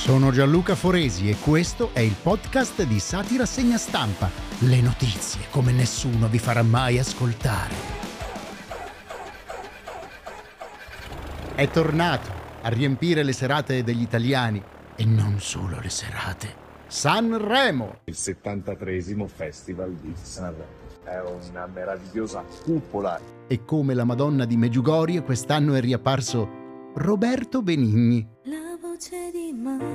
Sono Gianluca Foresi e questo è il podcast di Satira Segna Stampa. Le notizie come nessuno vi farà mai ascoltare. È tornato a riempire le serate degli italiani e non solo le serate. Sanremo! Il 73 Festival di Sanremo. È una meravigliosa cupola. E come la Madonna di Meggiugorie, quest'anno è riapparso Roberto Benigni. La voce di Mari.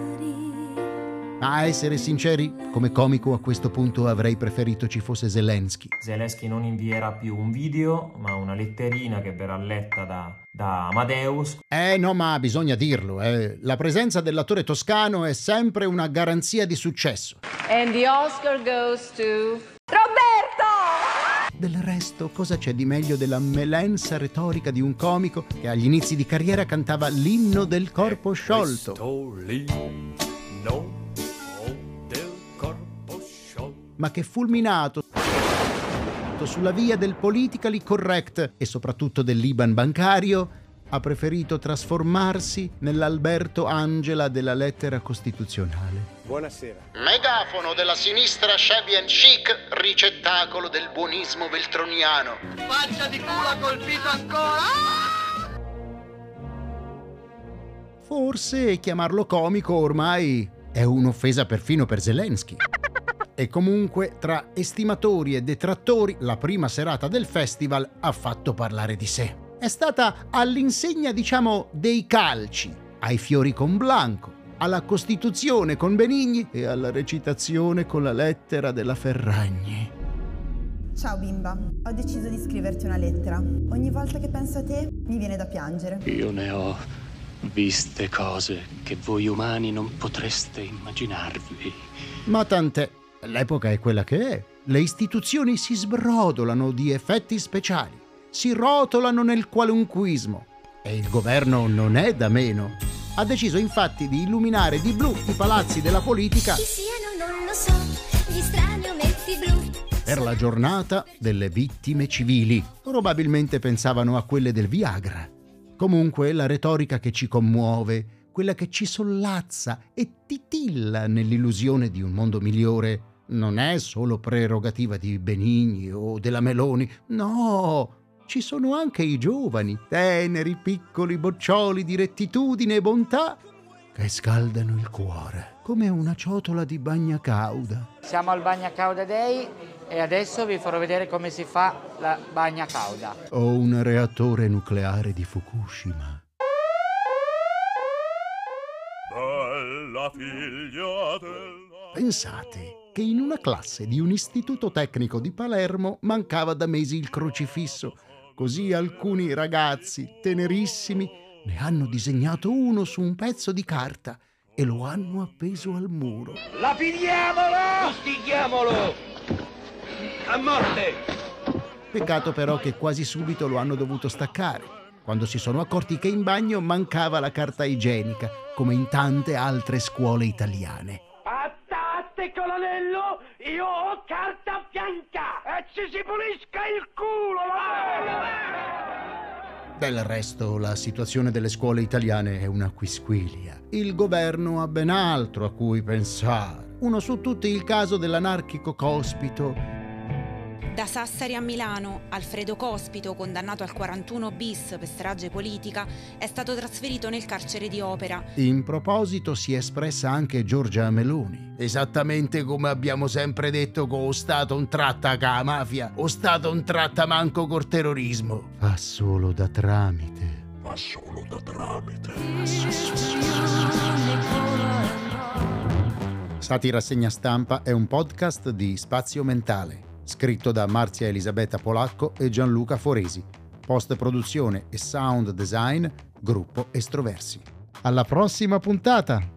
A essere sinceri, come comico a questo punto avrei preferito ci fosse Zelensky. Zelensky non invierà più un video, ma una letterina che verrà letta da, da Amadeus. Eh no, ma bisogna dirlo, eh. la presenza dell'attore toscano è sempre una garanzia di successo. And the Oscar goes to Roberto! Del resto, cosa c'è di meglio della melensa retorica di un comico che agli inizi di carriera cantava l'inno del corpo sciolto? Ma che fulminato sulla via del politically correct e soprattutto dell'Iban bancario, ha preferito trasformarsi nell'Alberto Angela della lettera costituzionale. Buonasera. Megafono della sinistra shabby and chic, ricettacolo del buonismo veltroniano. Faccia di culo ha colpito ancora! Forse chiamarlo comico ormai è un'offesa perfino per Zelensky. E comunque, tra estimatori e detrattori, la prima serata del festival ha fatto parlare di sé. È stata all'insegna, diciamo, dei calci, ai fiori con Blanco, alla Costituzione con Benigni e alla recitazione con la lettera della Ferragni. Ciao bimba, ho deciso di scriverti una lettera. Ogni volta che penso a te mi viene da piangere. Io ne ho viste cose che voi umani non potreste immaginarvi. Ma tant'è, l'epoca è quella che è. Le istituzioni si sbrodolano di effetti speciali, si rotolano nel qualunquismo. E il governo non è da meno. Ha deciso infatti di illuminare di blu i palazzi della politica Chi siano non lo so, gli strani ometti blu. per la giornata delle vittime civili. Probabilmente pensavano a quelle del Viagra. Comunque la retorica che ci commuove, quella che ci sollazza e titilla nell'illusione di un mondo migliore, non è solo prerogativa di Benigni o della Meloni, no, ci sono anche i giovani, teneri, piccoli boccioli di rettitudine e bontà che scaldano il cuore, come una ciotola di bagna cauda. Siamo al Bagna Cauda Day e adesso vi farò vedere come si fa la bagna cauda. o un reattore nucleare di Fukushima. Pensate che in una classe di un istituto tecnico di Palermo mancava da mesi il crocifisso, così alcuni ragazzi tenerissimi ne hanno disegnato uno su un pezzo di carta e lo hanno appeso al muro. Lapidiamolo! Fustighiamolo! A morte! Peccato però che quasi subito lo hanno dovuto staccare, quando si sono accorti che in bagno mancava la carta igienica, come in tante altre scuole italiane. Attate colonnello, io ho carta bianca! E ci si pulisca il culo! Del resto, la situazione delle scuole italiane è una quisquilia. Il governo ha ben altro a cui pensare. Uno su tutti il caso dell'anarchico Cospito. Da Sassari a Milano, Alfredo Cospito, condannato al 41 bis per strage politica, è stato trasferito nel carcere di Opera. In proposito si è espressa anche Giorgia Meloni. Esattamente come abbiamo sempre detto che o Stato non tratta ca mafia, o Stato non tratta manco col terrorismo. Fa solo da tramite. Ma solo da tramite. Satira Segna Stampa è un podcast di Spazio Mentale, scritto da Marzia Elisabetta Polacco e Gianluca Foresi. Post produzione e sound design, gruppo Estroversi. Alla prossima puntata!